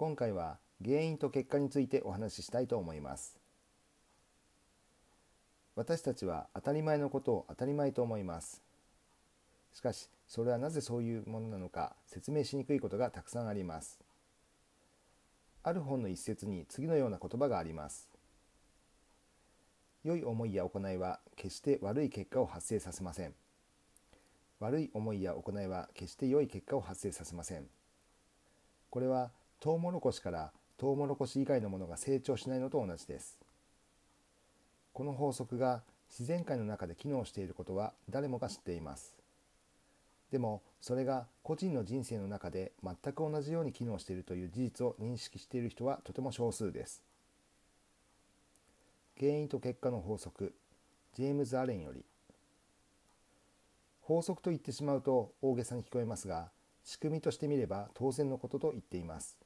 今回は原因と結果についてお話ししたいと思います。私たちは当たり前のことを当たり前と思います。しかしそれはなぜそういうものなのか説明しにくいことがたくさんあります。ある本の一節に次のような言葉があります。良い思いや行いは決して悪い結果を発生させません。悪い思いや行いは決して良い結果を発生させません。これはトウモロコシからトウモロコシ以外のものが成長しないのと同じです。この法則が自然界の中で機能していることは誰もが知っています。でもそれが個人の人生の中で全く同じように機能しているという事実を認識している人はとても少数です。原因と結果の法則ジェームズ・アレンより法則と言ってしまうと大げさに聞こえますが仕組みとしてみれば当然のことと言っています。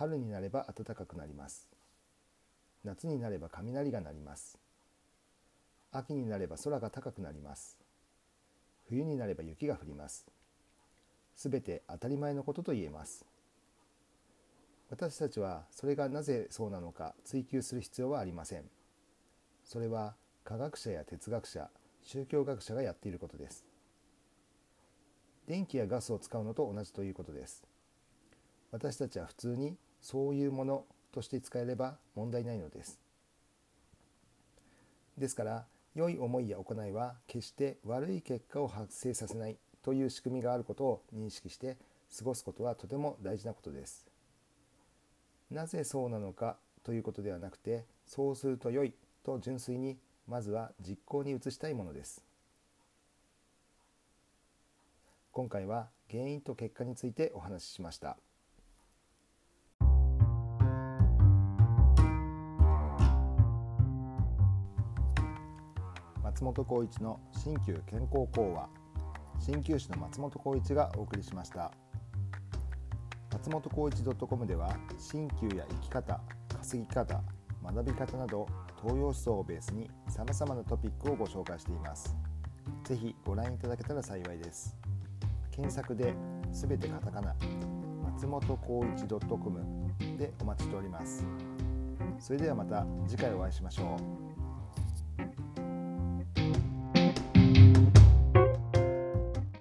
春になれば暖かくなります。夏になれば雷が鳴ります。秋になれば空が高くなります。冬になれば雪が降ります。すべて当たり前のことと言えます。私たちはそれがなぜそうなのか追求する必要はありません。それは科学者や哲学者宗教学者がやっていることです。電気やガスを使うのと同じということです。私たちは普通にそういうものとして使えれば問題ないのです。ですから良い思いや行いは決して悪い結果を発生させないという仕組みがあることを認識して過ごすことはとても大事なことです。なぜそうなのかということではなくてそうすると良いと純粋にまずは実行に移したいものです。今回は原因と結果についてお話ししました。松本浩一の新旧健康講話。鍼灸師の松本浩一がお送りしました。松本浩一 .com では鍼灸や生き方稼ぎ方学び方など東洋思想をベースに様々なトピックをご紹介しています。ぜひご覧いただけたら幸いです。検索で全てカタカナ松本浩一 .com でお待ちしております。それではまた次回お会いしましょう。